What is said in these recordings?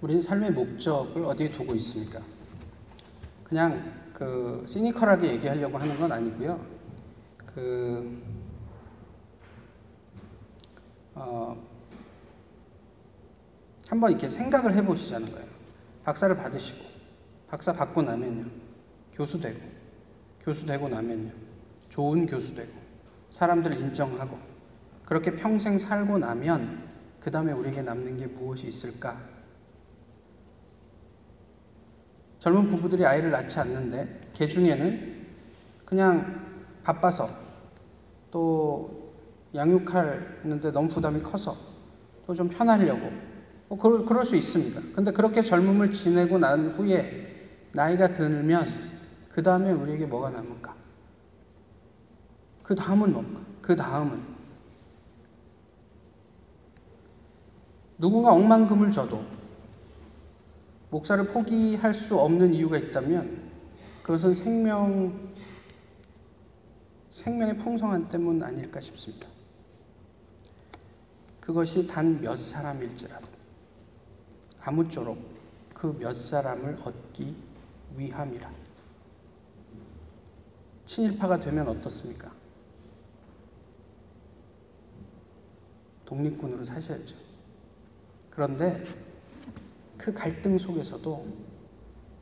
우리는 삶의 목적을 어디에 두고 있습니까? 그냥 그 시니컬하게 얘기하려고 하는 건 아니고요. 그 어, 한번 이렇게 생각을 해보시자는 거예요. 박사를 받으시고 박사 받고 나면요, 교수 되고 교수 되고 나면요, 좋은 교수 되고 사람들 인정하고 그렇게 평생 살고 나면 그 다음에 우리에게 남는 게 무엇이 있을까? 젊은 부부들이 아이를 낳지 않는데 개 중에는 그냥 바빠서 또 양육하는데 너무 부담이 커서 또 좀 편하려고 뭐 그럴, 그럴 수 있습니다. 근데 그렇게 젊음을 지내고 난 후에 나이가 들면 그 다음에 우리에게 뭐가 남을까? 그 다음은 뭔가? 그 다음은 누군가 억만금을 줘도 목사를 포기할 수 없는 이유가 있다면 그것은 생명 생명의 풍성한 때문 아닐까 싶습니다. 그것이 단 몇 사람일지라도 아무쪼록 그 몇 사람을 얻기 위함이라. 친일파가 되면 어떻습니까? 독립군으로 사셔야죠. 그런데 그 갈등 속에서도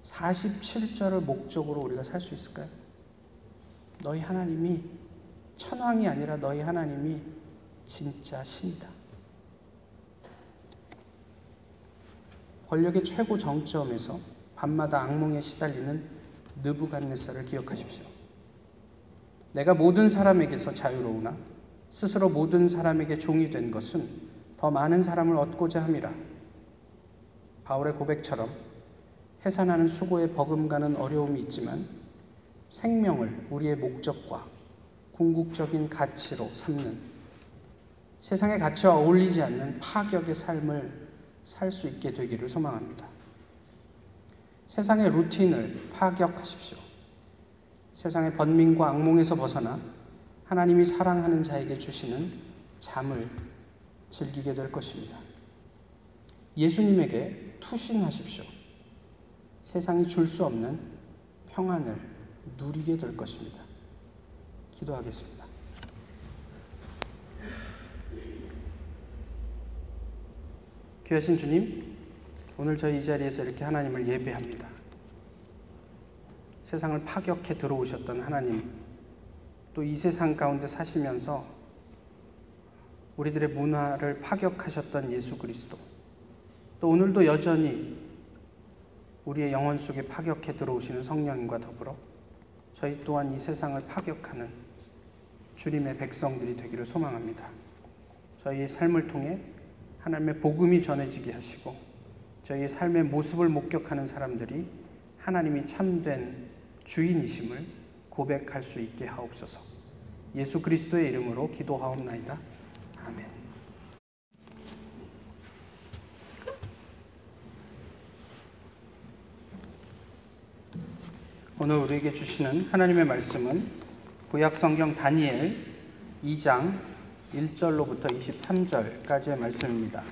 47절을 목적으로 우리가 살 수 있을까요? 너희 하나님이 천왕이 아니라 너희 하나님이 진짜 신이다. 권력의 최고 정점에서 밤마다 악몽에 시달리는 느부갓네살을 기억하십시오. 내가 모든 사람에게서 자유로우나 스스로 모든 사람에게 종이 된 것은 더 많은 사람을 얻고자 함이라. 바울의 고백처럼 해산하는 수고에 버금가는 어려움이 있지만 생명을 우리의 목적과 궁극적인 가치로 삼는 세상의 가치와 어울리지 않는 파격의 삶을 살 수 있게 되기를 소망합니다. 세상의 루틴을 파격하십시오. 세상의 번민과 악몽에서 벗어나 하나님이 사랑하는 자에게 주시는 잠을 즐기게 될 것입니다. 예수님에게 투신하십시오. 세상이 줄 수 없는 평안을 누리게 될 것입니다. 기도하겠습니다. 귀하신 주님, 오늘 저희 이 자리에서 이렇게 하나님을 예배합니다. 세상을 파격해 들어오셨던 하나님, 또 이 세상 가운데 사시면서 우리들의 문화를 파격하셨던 예수 그리스도, 또 오늘도 여전히 우리의 영혼 속에 파격해 들어오시는 성령님과 더불어 저희 또한 이 세상을 파격하는 주님의 백성들이 되기를 소망합니다. 저희의 삶을 통해 하나님의 복음이 전해지게 하시고 저희의 삶의 모습을 목격하는 사람들이 하나님이 참된 주인이심을 고백할 수 있게 하옵소서. 예수 그리스도의 이름으로 기도하옵나이다. 아멘. 오늘 우리에게 주시는 하나님의 말씀은 구약 성경 다니엘 2장 1절로부터 23절까지의 말씀입니다.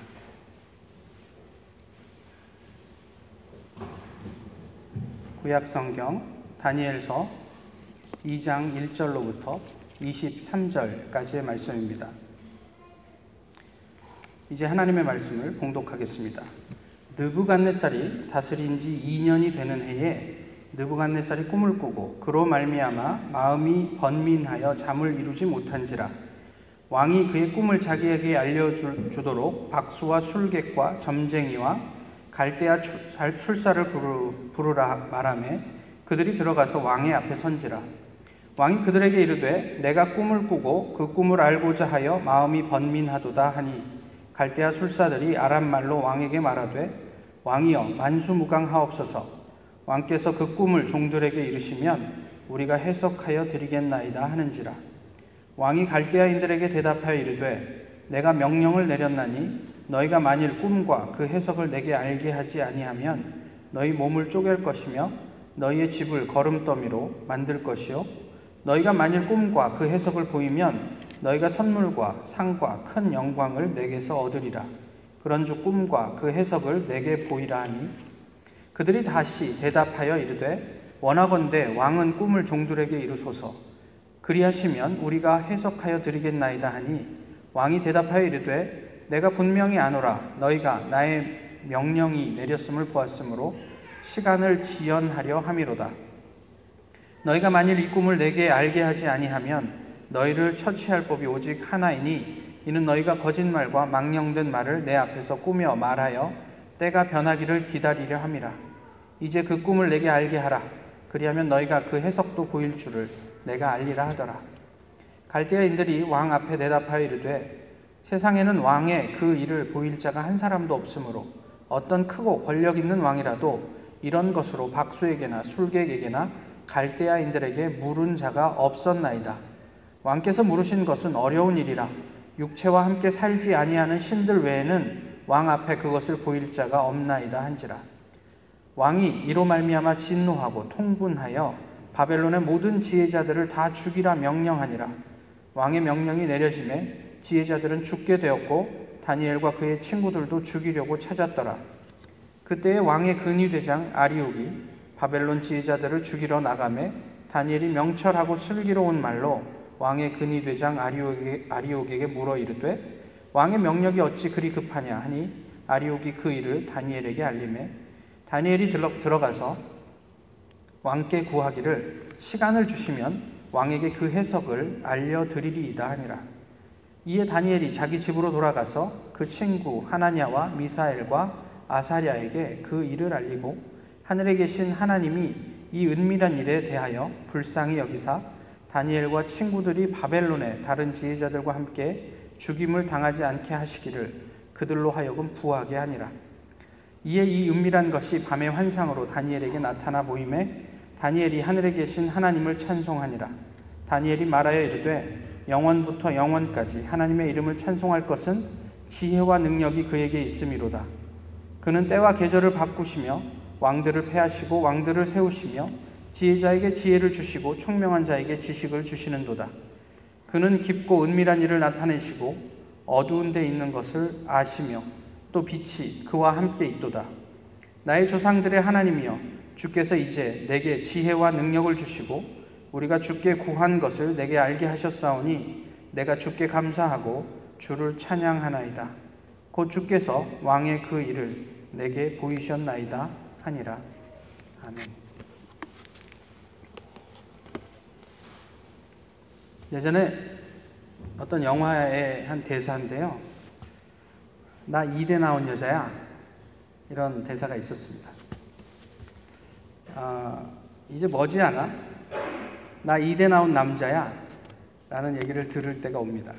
구약 성경 다니엘서 2장 1절로부터 23절까지의 말씀입니다. 이제 하나님의 말씀을 봉독하겠습니다. 느부갓네살이 다스린 지 2년이 되는 해에 느부갓네살이 꿈을 꾸고 그로 말미암아 마음이 번민하여 잠을 이루지 못한지라. 왕이 그의 꿈을 자기에게 알려주도록 박수와 술객과 점쟁이와 갈대아 출사를 부르라 말하매 그들이 들어가서 왕의 앞에 선지라. 왕이 그들에게 이르되 내가 꿈을 꾸고 그 꿈을 알고자 하여 마음이 번민하도다 하니 갈대아 술사들이 아람 말로 왕에게 말하되 왕이여 만수무강하옵소서 왕께서 그 꿈을 종들에게 이르시면 우리가 해석하여 드리겠나이다 하는지라. 왕이 갈대아인들에게 대답하여 이르되 내가 명령을 내렸나니 너희가 만일 꿈과 그 해석을 내게 알게 하지 아니하면 너희 몸을 쪼갤 것이며 너희의 집을 거름더미로 만들 것이요. 너희가 만일 꿈과 그 해석을 보이면 너희가 선물과 상과 큰 영광을 내게서 얻으리라. 그런즉 꿈과 그 해석을 내게 보이라 하니 그들이 다시 대답하여 이르되 원하건대 왕은 꿈을 종들에게 이루소서. 그리하시면 우리가 해석하여 드리겠나이다 하니 왕이 대답하여 이르되 내가 분명히 아노라. 너희가 나의 명령이 내렸음을 보았으므로 시간을 지연하려 함이로다. 너희가 만일 이 꿈을 내게 알게 하지 아니하면 너희를 처치할 법이 오직 하나이니 이는 너희가 거짓말과 망령된 말을 내 앞에서 꾸며 말하여 때가 변하기를 기다리려 함이라 이제 그 꿈을 내게 알게 하라 그리하면 너희가 그 해석도 보일 줄을 내가 알리라 하더라 갈대아인들이 왕 앞에 대답하여 이르되 세상에는 왕의 그 일을 보일 자가 한 사람도 없으므로 어떤 크고 권력 있는 왕이라도 이런 것으로 박수에게나 술객에게나 갈대아인들에게 물은 자가 없었나이다. 왕께서 물으신 것은 어려운 일이라 육체와 함께 살지 아니하는 신들 외에는 왕 앞에 그것을 보일 자가 없나이다 한지라. 왕이 이로 말미암아 진노하고 통분하여 바벨론의 모든 지혜자들을 다 죽이라 명령하니라. 왕의 명령이 내려짐에 지혜자들은 죽게 되었고 다니엘과 그의 친구들도 죽이려고 찾았더라. 그때의 왕의 근위대장 아리옥이 바벨론 지휘자들을 죽이러 나가매 다니엘이 명철하고 슬기로운 말로 왕의 근위대장 아리옥에게, 아리옥에게 물어 이르되 왕의 명령이 어찌 그리 급하냐 하니 아리옥이 그 일을 다니엘에게 알림해 다니엘이 들어가서 왕께 구하기를 시간을 주시면 왕에게 그 해석을 알려드리리이다 하니라. 이에 다니엘이 자기 집으로 돌아가서 그 친구 하나냐와 미사엘과 아사랴에게 그 일을 알리고 하늘에 계신 하나님이 이 은밀한 일에 대하여 불쌍히 여기사 다니엘과 친구들이 바벨론의 다른 지혜자들과 함께 죽임을 당하지 않게 하시기를 그들로 하여금 부하게 하니라. 이에 이 은밀한 것이 밤의 환상으로 다니엘에게 나타나 보임에 다니엘이 하늘에 계신 하나님을 찬송하니라. 다니엘이 말하여 이르되 영원부터 영원까지 하나님의 이름을 찬송할 것은 지혜와 능력이 그에게 있음이로다. 그는 때와 계절을 바꾸시며 왕들을 패하시고 왕들을 세우시며 지혜자에게 지혜를 주시고 총명한 자에게 지식을 주시는도다. 그는 깊고 은밀한 일을 나타내시고 어두운 데 있는 것을 아시며 또 빛이 그와 함께 있도다. 나의 조상들의 하나님이여 주께서 이제 내게 지혜와 능력을 주시고 우리가 주께 구한 것을 내게 알게 하셨사오니 내가 주께 감사하고 주를 찬양하나이다. 곧 주께서 왕의 그 일을 내게 보이셨나이다. 하니라. 아멘. 예전에 어떤 영화의 한 대사인데요. 나 이대 나온 여자야. 이런 대사가 있었습니다. 아, 이제 머지않아 나 이대 나온 남자야. 라는 얘기를 들을 때가 옵니다.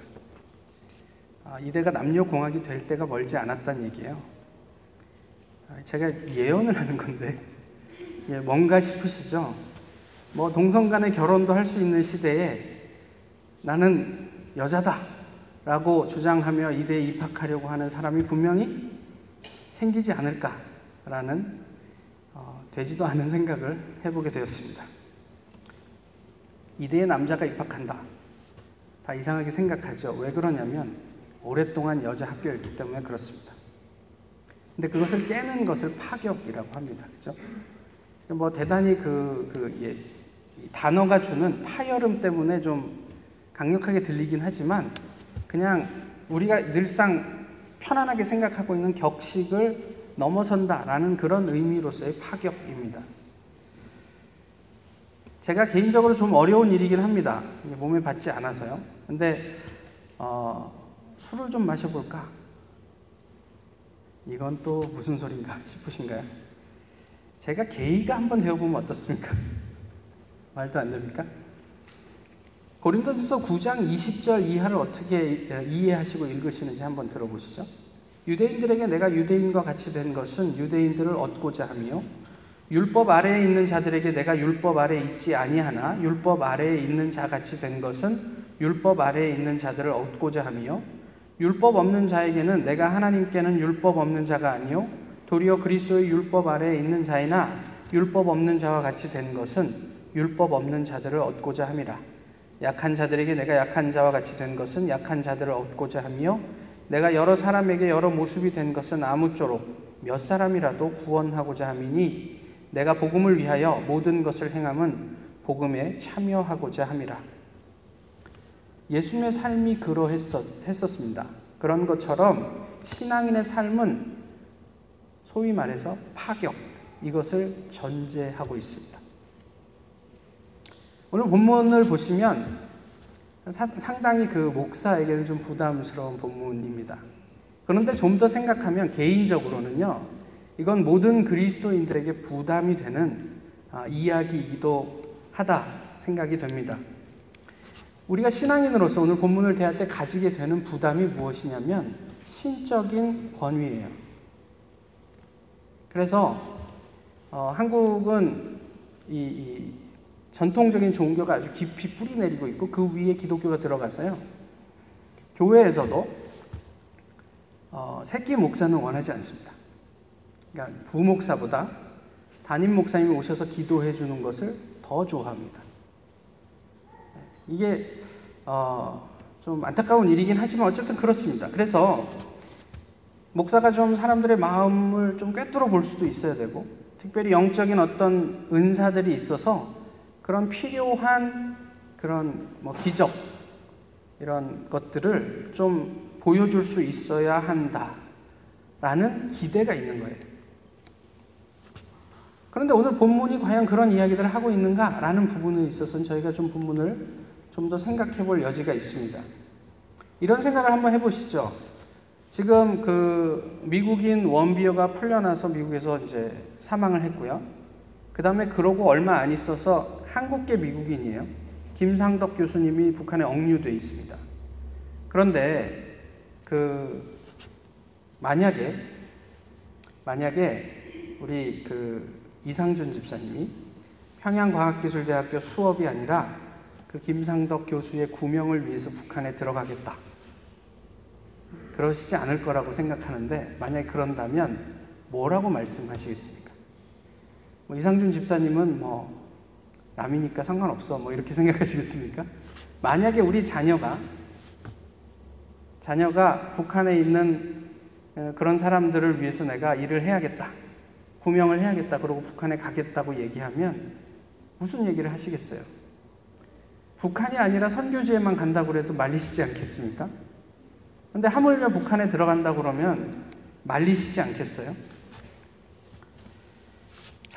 아, 이대가 남녀공학이 될 때가 멀지 않았다는 얘기예요. 제가 예언을 하는 건데 예, 뭔가 싶으시죠? 뭐 동성 간의 결혼도 할 수 있는 시대에 나는 여자다 라고 주장하며 이대에 입학하려고 하는 사람이 분명히 생기지 않을까라는 어, 되지도 않은 생각을 해보게 되었습니다. 이대에 남자가 입학한다. 다 이상하게 생각하죠. 왜 그러냐면 오랫동안 여자 학교였기 때문에 그렇습니다. 근데 그것을 깨는 것을 파격이라고 합니다. 그죠? 뭐 대단히 그, 그 예, 단어가 주는 파열음 때문에 좀 강력하게 들리긴 하지만 그냥 우리가 늘상 편안하게 생각하고 있는 격식을 넘어선다라는 그런 의미로서의 파격입니다. 제가 개인적으로 좀 어려운 일이긴 합니다. 몸에 받지 않아서요. 근데 어, 술을 좀 마셔볼까? 이건 또 무슨 소린가 싶으신가요? 제가 게이가 한번 되어보면 어떻습니까? 말도 안 됩니까? 고린도전서 9장 20절 이하를 어떻게 이해하시고 읽으시는지 한번 들어보시죠. 유대인들에게 내가 유대인과 같이 된 것은 유대인들을 얻고자 하며 율법 아래에 있는 자들에게 내가 율법 아래에 있지 아니하나 율법 아래에 있는 자 같이 된 것은 율법 아래에 있는 자들을 얻고자 하며 율법 없는 자에게는 내가 하나님께는 율법 없는 자가 아니요 도리어 그리스도의 율법 아래에 있는 자이나 율법 없는 자와 같이 된 것은 율법 없는 자들을 얻고자 함이라 약한 자들에게 내가 약한 자와 같이 된 것은 약한 자들을 얻고자 하며 내가 여러 사람에게 여러 모습이 된 것은 아무쪼록 몇 사람이라도 구원하고자 함이니 내가 복음을 위하여 모든 것을 행함은 복음에 참여하고자 함이라. 예수님의 삶이 그러했었습니다. 그런 것처럼 신앙인의 삶은 소위 말해서 파격, 이것을 전제하고 있습니다. 오늘 본문을 보시면 상당히 그 목사에게는 좀 부담스러운 본문입니다. 그런데 좀 더 생각하면 개인적으로는요, 이건 모든 그리스도인들에게 부담이 되는 아, 이야기이기도 하다 생각이 됩니다. 우리가 신앙인으로서 오늘 본문을 대할 때 가지게 되는 부담이 무엇이냐면 신적인 권위예요. 그래서 어, 한국은 이, 이 전통적인 종교가 아주 깊이 뿌리 내리고 있고 그 위에 기독교가 들어가서요. 교회에서도 어, 새끼 목사는 원하지 않습니다. 그러니까 부목사보다 담임 목사님이 오셔서 기도해 주는 것을 더 좋아합니다. 이게 어, 좀 안타까운 일이긴 하지만 어쨌든 그렇습니다. 그래서 목사가 좀 사람들의 마음을 좀 꿰뚫어 볼 수도 있어야 되고 특별히 영적인 어떤 은사들이 있어서 그런 필요한 그런 뭐 기적 이런 것들을 좀 보여줄 수 있어야 한다라는 기대가 있는 거예요. 그런데 오늘 본문이 과연 그런 이야기들을 하고 있는가라는 부분에 있어서는 저희가 좀 본문을 좀 더 생각해 볼 여지가 있습니다. 이런 생각을 한번 해보시죠. 지금 그 미국인 원비어가 풀려나서 미국에서 이제 사망을 했고요. 그 다음에 그러고 얼마 안 있어서 한국계 미국인이에요. 김상덕 교수님이 북한에 억류돼 있습니다. 그런데 그 만약에 만약에 우리 그 이상준 집사님이 평양과학기술대학교 수업이 아니라 그 김상덕 교수의 구명을 위해서 북한에 들어가겠다. 그러시지 않을 거라고 생각하는데 만약에 그런다면 뭐라고 말씀하시겠습니까? 뭐 이상준 집사님은 뭐 남이니까 상관없어 뭐 이렇게 생각하시겠습니까? 만약에 우리 자녀가 자녀가 북한에 있는 어, 그런 사람들을 위해서 내가 일을 해야겠다. 구명을 해야겠다. 그러고 북한에 가겠다고 얘기하면 무슨 얘기를 하시겠어요? 북한이 아니라 선교지에만 간다고 해도 말리시지 않겠습니까? 근데 하물며 북한에 들어간다 그러면 말리시지 않겠어요?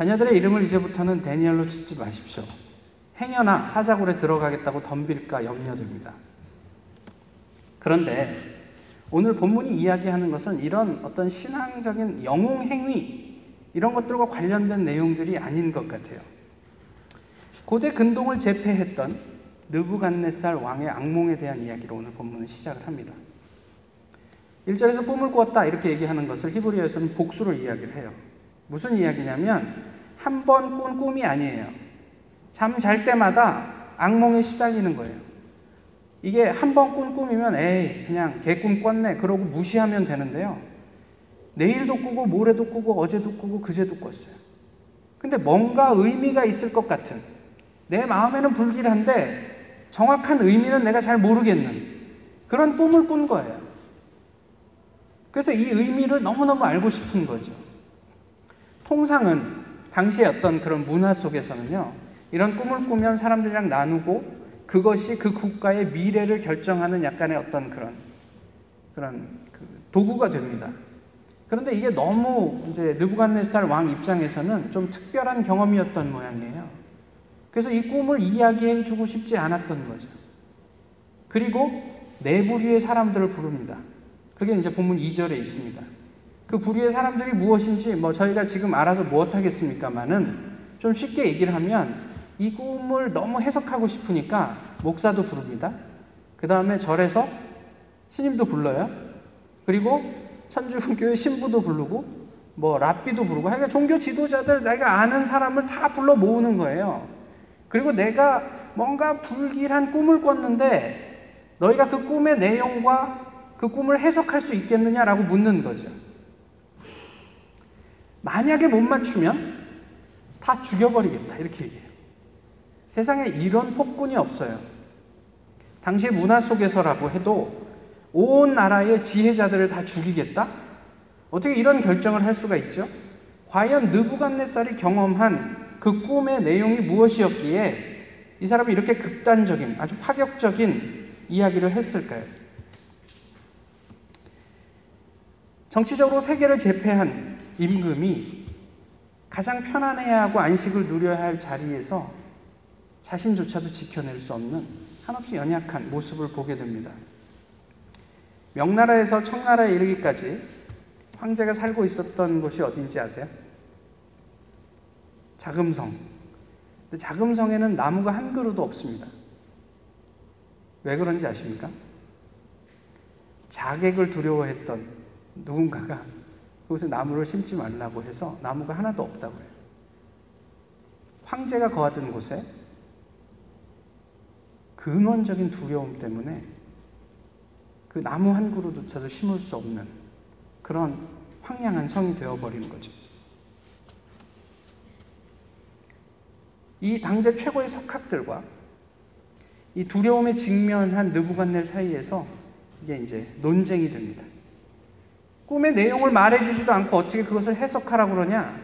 자녀들의 이름을 이제부터는 데니엘로 짓지 마십시오. 행여나 사자굴에 들어가겠다고 덤빌까 염려됩니다. 그런데 오늘 본문이 이야기하는 것은 이런 어떤 신앙적인 영웅 행위 이런 것들과 관련된 내용들이 아닌 것 같아요. 고대 근동을 제패했던 느부갓네살 왕의 악몽에 대한 이야기로 오늘 본문은 시작을 합니다. 1절에서 꿈을 꾸었다 이렇게 얘기하는 것을 히브리어에서는 복수로 이야기를 해요. 무슨 이야기냐면 한 번 꾼 꿈이 아니에요. 잠 잘 때마다 악몽에 시달리는 거예요. 이게 한 번 꾼 꿈이면 에이 그냥 개꿈 꿨네 그러고 무시하면 되는데요. 내일도 꾸고 모레도 꾸고 어제도 꾸고 그제도 꿨어요. 근데 뭔가 의미가 있을 것 같은 내 마음에는 불길한데 정확한 의미는 내가 잘 모르겠는 그런 꿈을 꾼 거예요. 그래서 이 의미를 너무너무 알고 싶은 거죠. 통상은 당시의 어떤 그런 문화 속에서는요, 이런 꿈을 꾸면 사람들이랑 나누고 그것이 그 국가의 미래를 결정하는 약간의 어떤 그런, 그런 그 도구가 됩니다. 그런데 이게 너무 이제 느부갓네살 왕 입장에서는 좀 특별한 경험이었던 모양이에요. 그래서 이 꿈을 이야기해 주고 싶지 않았던 거죠. 그리고 네 부류의 사람들을 부릅니다. 그게 이제 본문 2절에 있습니다. 그 부류의 사람들이 무엇인지 뭐 저희가 지금 알아서 무엇 하겠습니까만은 좀 쉽게 얘기를 하면 이 꿈을 너무 해석하고 싶으니까 목사도 부릅니다. 그 다음에 절에서 신임도 불러요. 그리고 천주교회 신부도 부르고 뭐 랍비도 부르고 하여간 종교 지도자들 내가 아는 사람을 다 불러 모으는 거예요. 그리고 내가 뭔가 불길한 꿈을 꿨는데 너희가 그 꿈의 내용과 그 꿈을 해석할 수 있겠느냐라고 묻는 거죠. 만약에 못 맞추면 다 죽여버리겠다. 이렇게 얘기해요. 세상에 이런 폭군이 없어요. 당시 문화 속에서라고 해도 온 나라의 지혜자들을 다 죽이겠다? 어떻게 이런 결정을 할 수가 있죠? 과연 느부갓네살이 경험한 그 꿈의 내용이 무엇이었기에 이 사람이 이렇게 극단적인 아주 파격적인 이야기를 했을까요? 정치적으로 세계를 제패한 임금이 가장 편안해야 하고 안식을 누려야 할 자리에서 자신조차도 지켜낼 수 없는 한없이 연약한 모습을 보게 됩니다. 명나라에서 청나라에 이르기까지 황제가 살고 있었던 곳이 어딘지 아세요? 자금성. 근데 자금성에는 나무가 한 그루도 없습니다. 왜 그런지 아십니까? 자객을 두려워했던 누군가가 그곳에 나무를 심지 말라고 해서 나무가 하나도 없다고 해요. 황제가 거하던 곳에 근원적인 두려움 때문에 그 나무 한 그루조차도 심을 수 없는 그런 황량한 성이 되어버리는 거죠. 이 당대 최고의 석학들과 이 두려움에 직면한 느부갓넬 사이에서 이게 이제 논쟁이 됩니다. 꿈의 내용을 말해주지도 않고 어떻게 그것을 해석하라고 그러냐?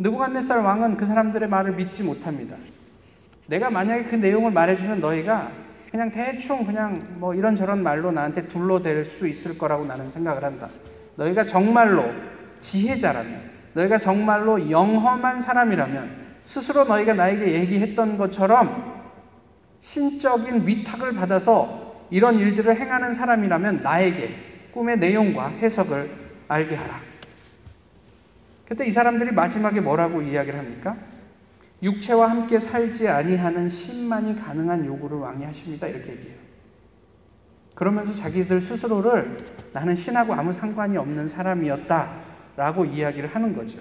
느부갓네살 왕은 그 사람들의 말을 믿지 못합니다. 내가 만약에 그 내용을 말해주면 너희가 그냥 대충 그냥 뭐 이런저런 말로 나한테 둘러댈 수 있을 거라고 나는 생각을 한다. 너희가 정말로 지혜자라면, 너희가 정말로 영험한 사람이라면 스스로 너희가 나에게 얘기했던 것처럼 신적인 위탁을 받아서 이런 일들을 행하는 사람이라면 나에게 꿈의 내용과 해석을 알게 하라. 그때 이 사람들이 마지막에 뭐라고 이야기를 합니까? 육체와 함께 살지 아니하는 신만이 가능한 요구를 왕이 하십니다. 이렇게 얘기해요. 그러면서 자기들 스스로를 나는 신하고 아무 상관이 없는 사람이었다라고 이야기를 하는 거죠.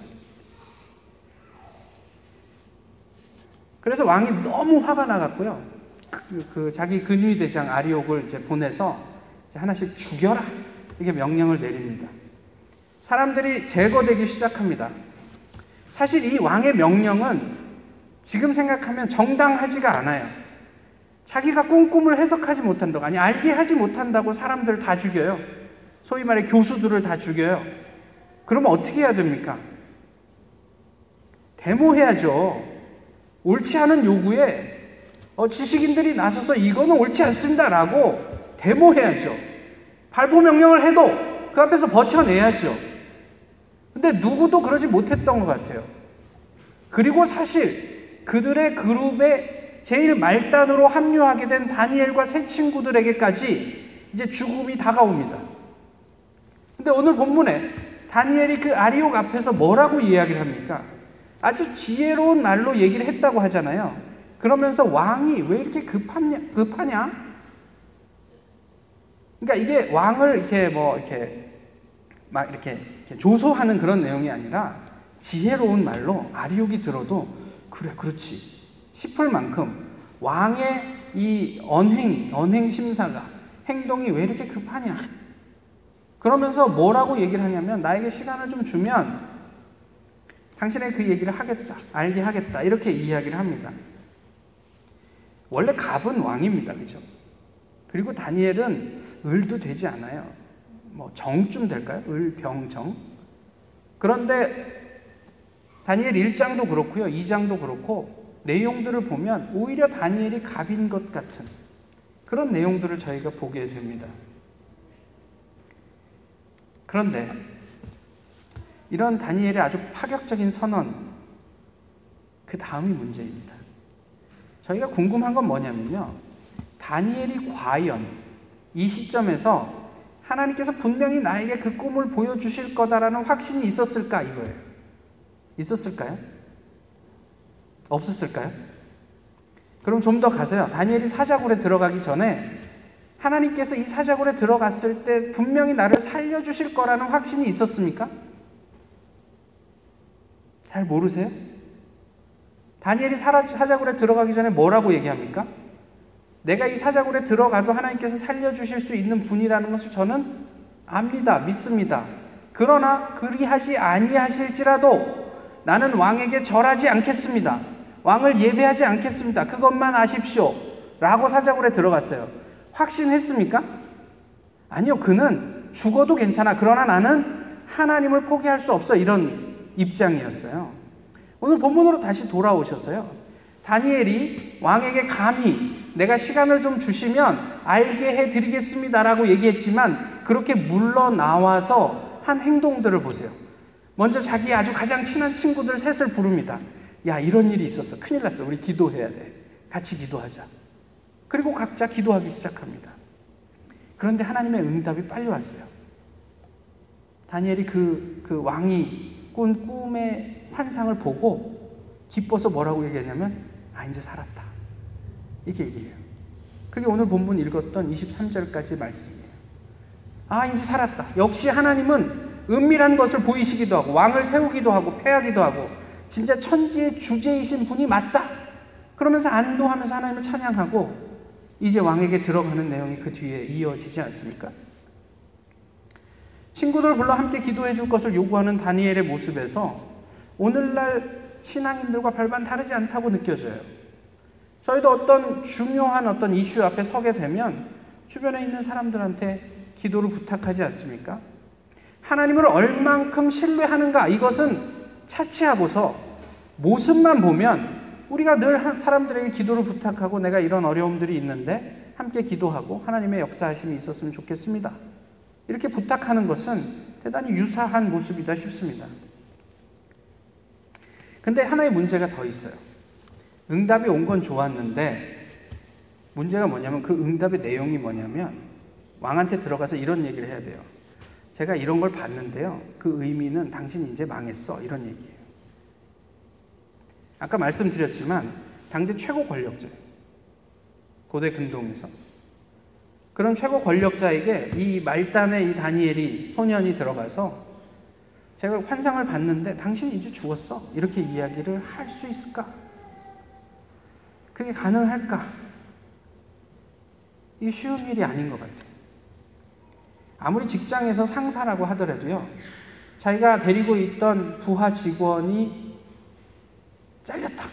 그래서 왕이 너무 화가 나갔고요. 그, 그 자기 근위 대장 아리옥을 이제 보내서 이제 하나씩 죽여라 이렇게 명령을 내립니다. 사람들이 제거되기 시작합니다. 사실 이 왕의 명령은 지금 생각하면 정당하지가 않아요. 자기가 꾼 꿈을 해석하지 못한다고, 아니, 알게 하지 못한다고 사람들 다 죽여요. 소위 말해 교수들을 다 죽여요. 그러면 어떻게 해야 됩니까? 데모해야죠. 옳지 않은 요구에 어, 지식인들이 나서서 이거는 옳지 않습니다라고 데모해야죠. 발포 명령을 해도 그 앞에서 버텨내야죠. 근데 누구도 그러지 못했던 것 같아요. 그리고 사실 그들의 그룹에 제일 말단으로 합류하게 된 다니엘과 세 친구들에게까지 이제 죽음이 다가옵니다. 근데 오늘 본문에 다니엘이 그 아리옥 앞에서 뭐라고 이야기를 합니까? 아주 지혜로운 말로 얘기를 했다고 하잖아요. 그러면서 왕이 왜 이렇게 급하냐? 급하냐? 그러니까 이게 왕을 이렇게 뭐 이렇게 막 이렇게, 이렇게 조소하는 그런 내용이 아니라 지혜로운 말로 아리옥이 들어도 그래 그렇지 싶을 만큼 왕의 이 언행이 언행 심사가 행동이 왜 이렇게 급하냐? 그러면서 뭐라고 얘기를 하냐면 나에게 시간을 좀 주면 당신의 그 얘기를 하겠다, 알게 하겠다 이렇게 이야기를 합니다. 원래 갑은 왕입니다, 그죠? 그리고 다니엘은 을도 되지 않아요. 뭐 정쯤 될까요? 을, 병, 정. 그런데 다니엘 1장도 그렇고요. 2장도 그렇고 내용들을 보면 오히려 다니엘이 갑인 것 같은 그런 내용들을 저희가 보게 됩니다. 그런데 이런 다니엘의 아주 파격적인 선언 그 다음이 문제입니다. 저희가 궁금한 건 뭐냐면요. 다니엘이 과연 이 시점에서 하나님께서 분명히 나에게 그 꿈을 보여주실 거다라는 확신이 있었을까 이거예요. 있었을까요? 없었을까요? 그럼 좀 더 가세요. 다니엘이 사자굴에 들어가기 전에 하나님께서 이 사자굴에 들어갔을 때 분명히 나를 살려주실 거라는 확신이 있었습니까? 잘 모르세요? 다니엘이 사자굴에 들어가기 전에 뭐라고 얘기합니까? 내가 이 사자굴에 들어가도 하나님께서 살려주실 수 있는 분이라는 것을 저는 압니다. 믿습니다. 그러나 그리하지 아니하실지라도 나는 왕에게 절하지 않겠습니다. 왕을 예배하지 않겠습니다. 그것만 아십시오. 라고 사자굴에 들어갔어요. 확신했습니까? 아니요, 그는 죽어도 괜찮아. 그러나 나는 하나님을 포기할 수 없어. 이런 입장이었어요. 오늘 본문으로 다시 돌아오셔서요. 다니엘이 왕에게 감히 내가 시간을 좀 주시면 알게 해 드리겠습니다라고 얘기했지만 그렇게 물러나와서 한 행동들을 보세요. 먼저 자기 아주 가장 친한 친구들 셋을 부릅니다. 야, 이런 일이 있었어. 큰일 났어. 우리 기도해야 돼. 같이 기도하자. 그리고 각자 기도하기 시작합니다. 그런데 하나님의 응답이 빨리 왔어요. 다니엘이 그, 그 왕이 꾼 꿈의 환상을 보고 기뻐서 뭐라고 얘기했냐면, 아, 이제 살았다. 이렇게 얘기해요. 그게 오늘 본문 읽었던 23절까지 말씀이에요. 아, 이제 살았다. 역시 하나님은 은밀한 것을 보이시기도 하고, 왕을 세우기도 하고, 패하기도 하고, 진짜 천지의 주제이신 분이 맞다. 그러면서 안도하면서 하나님을 찬양하고, 이제 왕에게 들어가는 내용이 그 뒤에 이어지지 않습니까? 친구들 불러 함께 기도해 줄 것을 요구하는 다니엘의 모습에서 오늘날 신앙인들과 별반 다르지 않다고 느껴져요. 저희도 어떤 중요한 어떤 이슈 앞에 서게 되면 주변에 있는 사람들한테 기도를 부탁하지 않습니까? 하나님을 얼만큼 신뢰하는가 이것은 차치하고서 모습만 보면 우리가 늘 사람들에게 기도를 부탁하고 내가 이런 어려움들이 있는데 함께 기도하고 하나님의 역사하심이 있었으면 좋겠습니다. 이렇게 부탁하는 것은 대단히 유사한 모습이다 싶습니다. 근데 하나의 문제가 더 있어요. 응답이 온 건 좋았는데 문제가 뭐냐면 그 응답의 내용이 뭐냐면 왕한테 들어가서 이런 얘기를 해야 돼요. 제가 이런 걸 봤는데요. 그 의미는 당신 이제 망했어. 이런 얘기예요. 아까 말씀드렸지만 당대 최고 권력자 고대 근동에서 그런 최고 권력자에게 이 말단의 이 다니엘이 소년이 들어가서 제가 환상을 봤는데 당신이 이제 죽었어 이렇게 이야기를 할 수 있을까? 그게 가능할까? 이 쉬운 일이 아닌 것 같아요. 아무리 직장에서 상사라고 하더라도요, 자기가 데리고 있던 부하 직원이 잘렸다.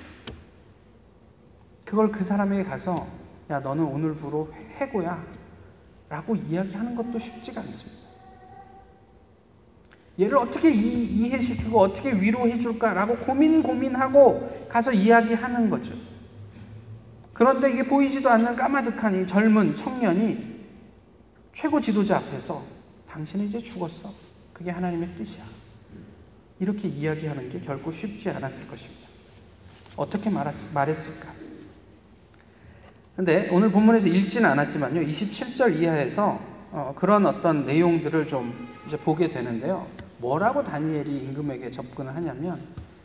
그걸 그 사람에게 가서 야 너는 오늘부로 해고야 라고 이야기하는 것도 쉽지가 않습니다. 얘를 어떻게 이, 해시키고 어떻게 위로해 줄까라고 고민 고민하고 가서 이야기하는 거죠. 그런데 이게 보이지도 않는 까마득한 이 젊은 청년이 최고 지도자 앞에서 당신은 이제 죽었어. 그게 하나님의 뜻이야. 이렇게 이야기하는 게 결코 쉽지 않았을 것입니다. 어떻게 말했을까? 근데 오늘 본문에서 읽지는 않았지만요. 27절 이하에서 어, 그런 어떤 내용들을 좀 이제 보게 되는데요. 뭐라고 다니엘이 임금에게 접근을 하냐면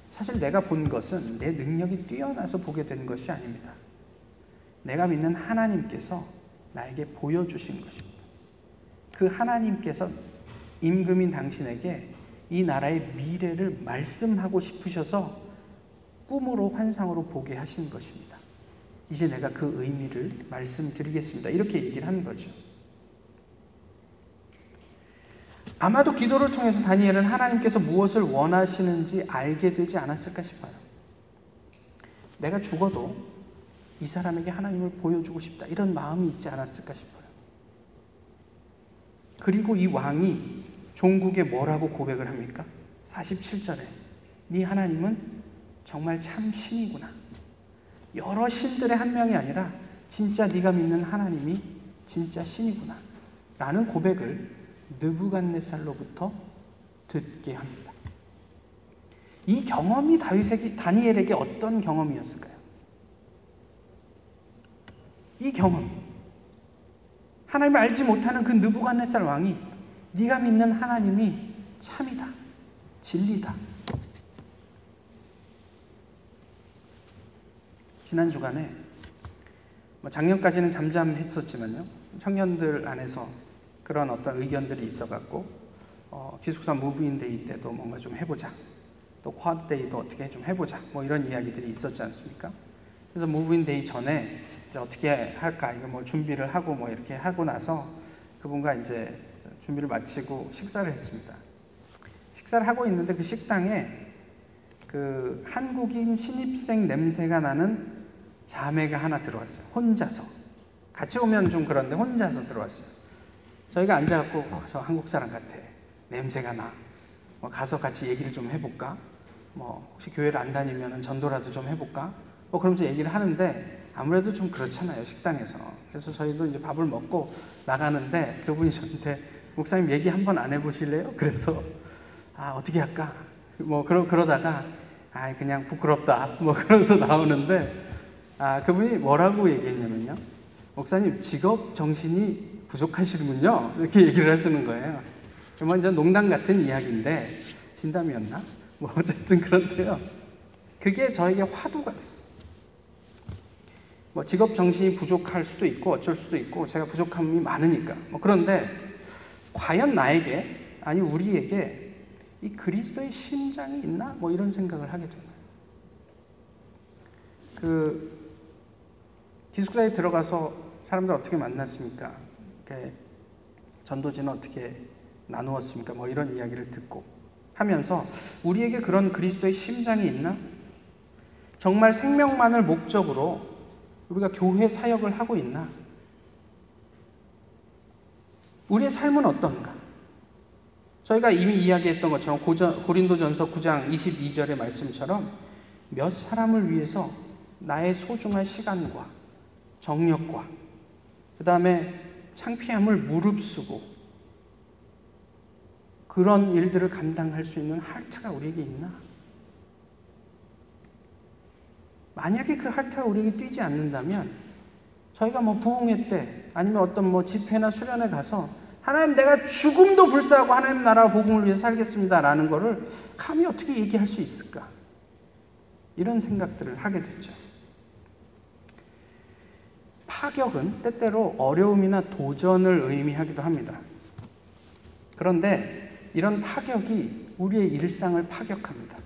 사실 내가 본 것은 내 능력이 뛰어나서 보게 된 것이 아닙니다. 내가 믿는 하나님께서 나에게 보여주신 것입니다. 그 하나님께서 임금인 당신에게 이 나라의 미래를 말씀하고 싶으셔서 꿈으로 환상으로 보게 하신 것입니다. 이제 내가 그 의미를 말씀드리겠습니다. 이렇게 얘기를 한 거죠. 아마도 기도를 통해서 다니엘은 하나님께서 무엇을 원하시는지 알게 되지 않았을까 싶어요. 내가 죽어도 이 사람에게 하나님을 보여주고 싶다. 이런 마음이 있지 않았을까 싶어요. 그리고 이 왕이 종국에 뭐라고 고백을 합니까? 47절에 네 하나님은 정말 참 신이구나. 여러 신들의 한 명이 아니라 진짜 네가 믿는 하나님이 진짜 신이구나. 라는 고백을 느부갓네살로부터 듣게 합니다. 이 경험이 다윗에게 다니엘에게 어떤 경험이었을까요? 이 경험. 하나님을 알지 못하는 그 느부갓네살 왕이 네가 믿는 하나님이 참이다. 진리다. 지난 주간에 뭐 작년까지는 잠잠했었지만요. 청년들 안에서 그런 어떤 의견들이 있어갖고 어, 기숙사 무브인데이 때도 뭔가 좀 해보자. 또 쿼드데이도 어떻게 좀 해보자. 뭐 이런 이야기들이 있었지 않습니까? 그래서 무브인데이 전에 어떻게 할까 이거 뭐 준비를 하고 뭐 이렇게 하고 나서 그분과 이제 준비를 마치고 식사를 했습니다. 식사를 하고 있는데 그 식당에 그 한국인 신입생 냄새가 나는 자매가 하나 들어왔어요. 혼자서. 같이 오면 좀 그런데 혼자서 들어왔어요. 저희가 앉아갖고 어, 저 한국 사람 같아. 냄새가 나. 뭐 가서 같이 얘기를 좀 해볼까? 뭐 혹시 교회를 안 다니면 전도라도 좀 해볼까? 뭐 그러면서 얘기를 하는데 아무래도 좀 그렇잖아요 식당에서. 그래서 저희도 이제 밥을 먹고 나가는데 그분이 저한테 목사님 얘기 한번 안 해보실래요? 그래서 아 어떻게 할까? 뭐 그러 그러다가 아 그냥 부끄럽다 뭐 그러면서 나오는데 아 그분이 뭐라고 얘기했냐면요. 목사님 직업 정신이 부족하시는군요. 이렇게 얘기를 하시는 거예요. 뭐 이제 농담 같은 이야기인데 진담이었나? 뭐 어쨌든 그런데요. 그게 저에게 화두가 됐어요. 뭐 직업 정신이 부족할 수도 있고 어쩔 수도 있고 제가 부족함이 많으니까. 뭐 그런데 과연 나에게 아니 우리에게 이 그리스도의 심장이 있나? 뭐 이런 생각을 하게 되는 그 기숙사에 들어가서 사람들 어떻게 만났습니까? 전도지는 어떻게 나누었습니까? 뭐 이런 이야기를 듣고 하면서 우리에게 그런 그리스도의 심장이 있나? 정말 생명만을 목적으로 우리가 교회 사역을 하고 있나? 우리의 삶은 어떤가? 저희가 이미 이야기했던 것처럼 고린도전서 9장 22절의 말씀처럼 몇 사람을 위해서 나의 소중한 시간과 정력과 그 다음에 창피함을 무릅쓰고 그런 일들을 감당할 수 있는 할트가 우리에게 있나? 만약에 그 할트가 우리에게 뛰지 않는다면 저희가 뭐 부흥회 때 아니면 어떤 뭐 집회나 수련회 가서 하나님 내가 죽음도 불사하고 하나님 나라 복음을 위해서 살겠습니다라는 거를 감히 어떻게 얘기할 수 있을까? 이런 생각들을 하게 됐죠. 파격은 때때로 어려움이나 도전을 의미하기도 합니다. 그런데 이런 파격이 우리의 일상을 파격합니다.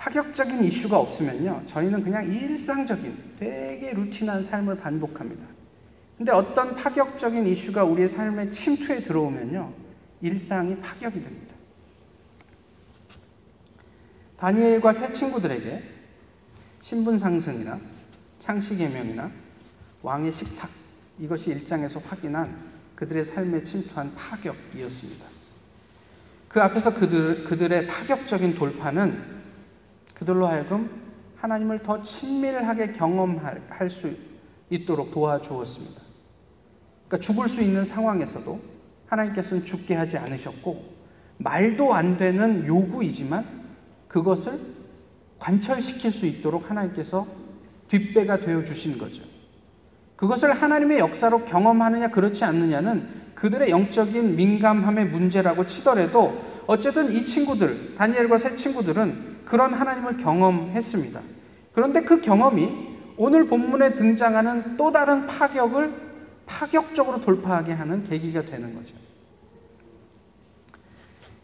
파격적인 이슈가 없으면요, 저희는 그냥 일상적인 되게 루틴한 삶을 반복합니다. 근데 어떤 파격적인 이슈가 우리의 삶에 침투해 들어오면요, 일상이 파격이 됩니다. 다니엘과 새 친구들에게 신분 상승이나 창시개명이나 왕의 식탁 이것이 일장에서 확인한 그들의 삶에 침투한 파격이었습니다. 그 앞에서 그들, 그들의 파격적인 돌파는 그들로 하여금 하나님을 더 친밀하게 경험할 수 있도록 도와주었습니다. 그러니까 죽을 수 있는 상황에서도 하나님께서는 죽게 하지 않으셨고 말도 안 되는 요구이지만 그것을 관철시킬 수 있도록 하나님께서 뒷배가 되어 주신 거죠. 그것을 하나님의 역사로 경험하느냐 그렇지 않느냐는 그들의 영적인 민감함의 문제라고 치더라도 어쨌든 이 친구들 다니엘과 새 친구들은 그런 하나님을 경험했습니다. 그런데 그 경험이 오늘 본문에 등장하는 또 다른 파격을 파격적으로 돌파하게 하는 계기가 되는 거죠.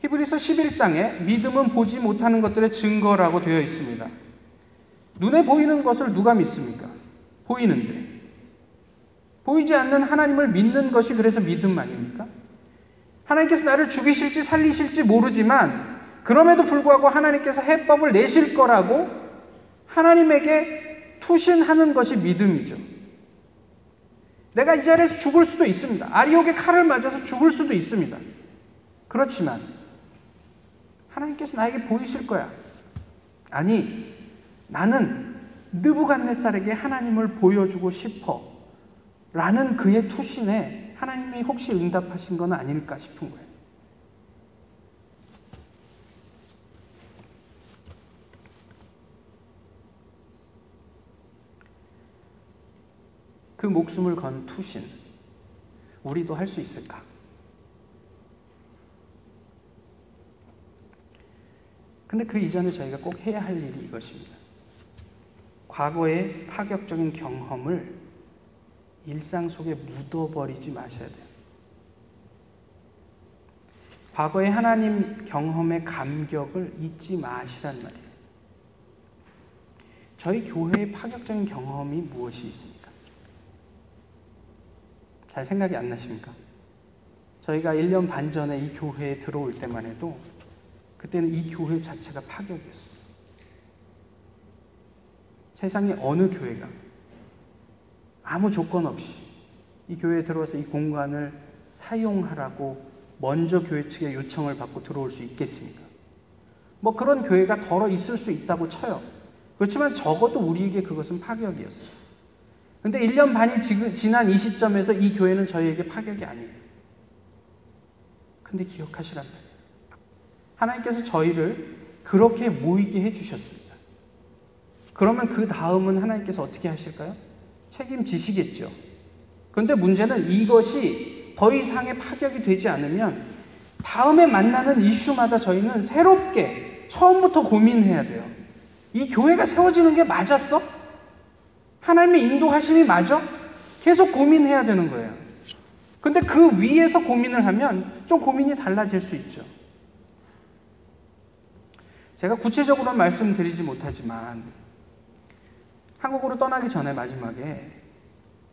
히브리서 11장에 믿음은 보지 못하는 것들의 증거라고 되어 있습니다. 눈에 보이는 것을 누가 믿습니까? 보이는데. 보이지 않는 하나님을 믿는 것이 그래서 믿음 아닙니까? 하나님께서 나를 죽이실지 살리실지 모르지만 그럼에도 불구하고 하나님께서 해법을 내실 거라고 하나님에게 투신하는 것이 믿음이죠. 내가 이 자리에서 죽을 수도 있습니다. 아리옥의 칼을 맞아서 죽을 수도 있습니다. 그렇지만 하나님께서 나에게 보이실 거야. 아니, 나는 느부갓네살에게 하나님을 보여주고 싶어. 라는 그의 투신에 하나님이 혹시 응답하신 건 아닐까 싶은 거예요. 그 목숨을 건 투신, 우리도 할 수 있을까? 근데 그 이전에 저희가 꼭 해야 할 일이 이것입니다. 과거의 파격적인 경험을 일상 속에 묻어버리지 마셔야 돼요. 과거의 하나님 경험의 감격을 잊지 마시란 말이에요. 저희 교회의 파격적인 경험이 무엇이 있습니까? 잘 생각이 안 나십니까? 저희가 1년 반 전에 이 교회에 들어올 때만 해도 그때는 이 교회 자체가 파격이었습니다. 세상에 어느 교회가 아무 조건 없이 이 교회에 들어와서 이 공간을 사용하라고 먼저 교회 측의 요청을 받고 들어올 수 있겠습니까? 뭐 그런 교회가 덜어 있을 수 있다고 쳐요. 그렇지만 적어도 우리에게 그것은 파격이었어요. 근데 1년 반이 지난 이 시점에서 이 교회는 저희에게 파격이 아니에요. 근데 기억하시란 말이에요. 하나님께서 저희를 그렇게 모이게 해주셨습니다. 그러면 그 다음은 하나님께서 어떻게 하실까요? 책임지시겠죠. 그런데 문제는 이것이 더 이상의 파격이 되지 않으면 다음에 만나는 이슈마다 저희는 새롭게 처음부터 고민해야 돼요. 이 교회가 세워지는 게 맞았어? 하나님의 인도하심이 맞아? 계속 고민해야 되는 거예요. 근데 그 위에서 고민을 하면 좀 고민이 달라질 수 있죠. 제가 구체적으로는 말씀드리지 못하지만 한국으로 떠나기 전에 마지막에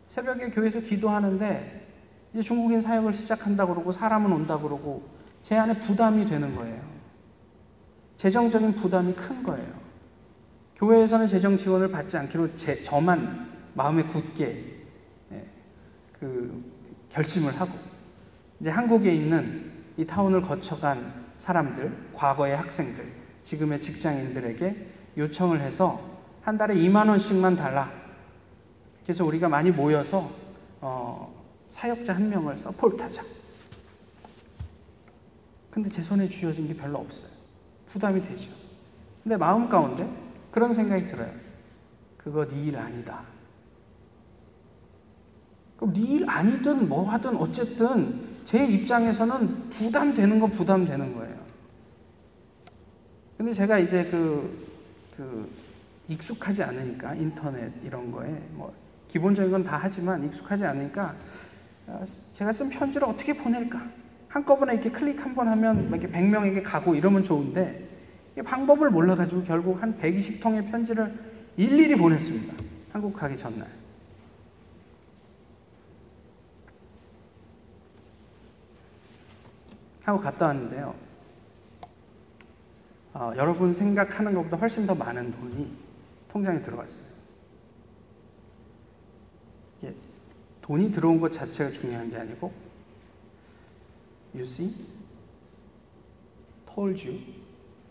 새벽에 교회에서 기도하는데 이제 중국인 사역을 시작한다 그러고 사람은 온다 그러고 제 안에 부담이 되는 거예요. 재정적인 부담이 큰 거예요. 교회에서는 재정 지원을 받지 않기로 제, 저만 마음에 굳게 예, 그 결심을 하고 이제 한국에 있는 이 타운을 거쳐간 사람들, 과거의 학생들, 지금의 직장인들에게 요청을 해서 한 달에 2만 원씩만 달라. 그래서 우리가 많이 모여서 어, 사역자 한 명을 서포트하자. 근데 제 손에 쥐어진 게 별로 없어요. 부담이 되죠. 근데 마음 가운데 그런 생각이 들어요. 그거 네 일 아니다. 그럼 네 일 아니든 뭐 하든 어쨌든 제 입장에서는 부담되는 건 부담되는 거예요. 근데 제가 이제 그, 그, 익숙하지 않으니까 인터넷 이런 거에 뭐 기본적인 건 다 하지만 익숙하지 않으니까 어, 제가 쓴 편지를 어떻게 보낼까? 한꺼번에 이렇게 클릭 한 번 하면 이렇게 100명에게 가고 이러면 좋은데 방법을 몰라가지고 결국 한 120통의 편지를 일일이 보냈습니다. 한국 가기 전날. 하고 갔다 왔는데요. 어, 여러분 생각하는 것보다 훨씬 더 많은 돈이 통장에 들어갔어요. 이게 돈이 들어온 것 자체가 중요한 게 아니고, you see, told you,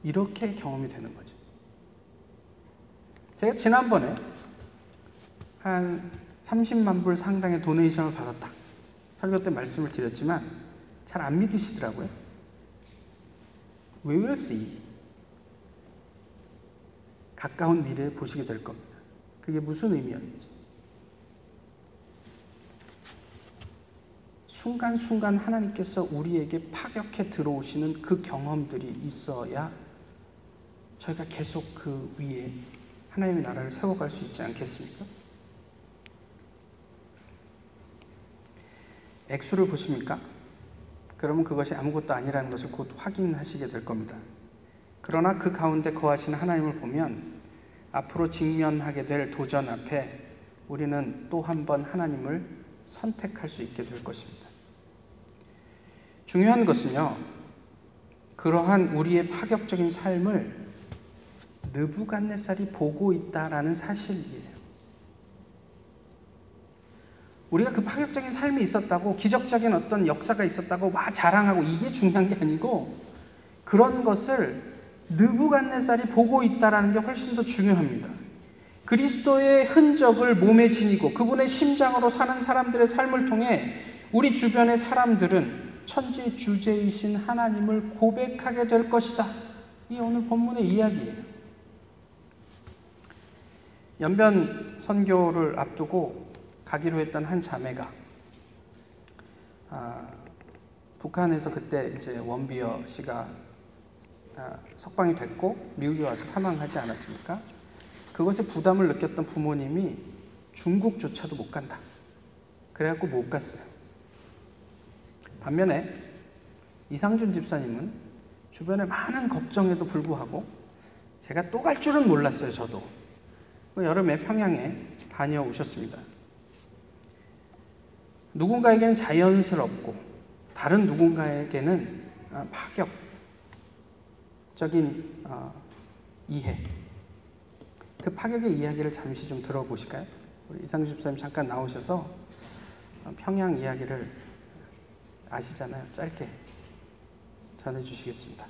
이렇게 경험이 되는 거죠. 제가 지난번에 한 30만 불 상당의 도네이션을 받았다. 설교 때 말씀을 드렸지만 잘 안 믿으시더라고요. We will see. 가까운 미래에 보시게 될 겁니다. 그게 무슨 의미였는지. 순간순간 하나님께서 우리에게 파격해 들어오시는 그 경험들이 있어야 저희가 계속 그 위에 하나님의 나라를 세워갈 수 있지 않겠습니까? 액수를 보십니까? 그러면 그것이 아무것도 아니라는 것을 곧 확인하시게 될 겁니다. 그러나 그 가운데 거하시는 하나님을 보면 앞으로 직면하게 될 도전 앞에 우리는 또 한 번 하나님을 선택할 수 있게 될 것입니다. 중요한 것은요, 그러한 우리의 파격적인 삶을 느부갓네살이 보고 있다라는 사실이에요. 우리가 그 파격적인 삶이 있었다고 기적적인 어떤 역사가 있었다고 와 자랑하고 이게 중요한 게 아니고 그런 것을 느부갓네살이 보고 있다라는 게 훨씬 더 중요합니다. 그리스도의 흔적을 몸에 지니고 그분의 심장으로 사는 사람들의 삶을 통해 우리 주변의 사람들은 천지 주제이신 하나님을 고백하게 될 것이다. 이 오늘 본문의 이야기예요. 연변 선교를 앞두고 가기로 했던 한 자매가 아, 북한에서 그때 이제 원비어 씨가 아, 석방이 됐고 미국에 와서 사망하지 않았습니까? 그것에 부담을 느꼈던 부모님이 중국조차도 못 간다. 그래갖고 못 갔어요. 반면에 이상준 집사님은 주변에 많은 걱정에도 불구하고 제가 또 갈 줄은 몰랐어요, 저도. 그 여름에 평양에 다녀오셨습니다. 누군가에게는 자연스럽고 다른 누군가에게는 아, 파격적인 어, 이해. 그 파격의 이야기를 잠시 좀 들어보실까요? 우리 이상주 집사님 잠깐 나오셔서 평양 이야기를 아시잖아요. 짧게 전해 주시겠습니다.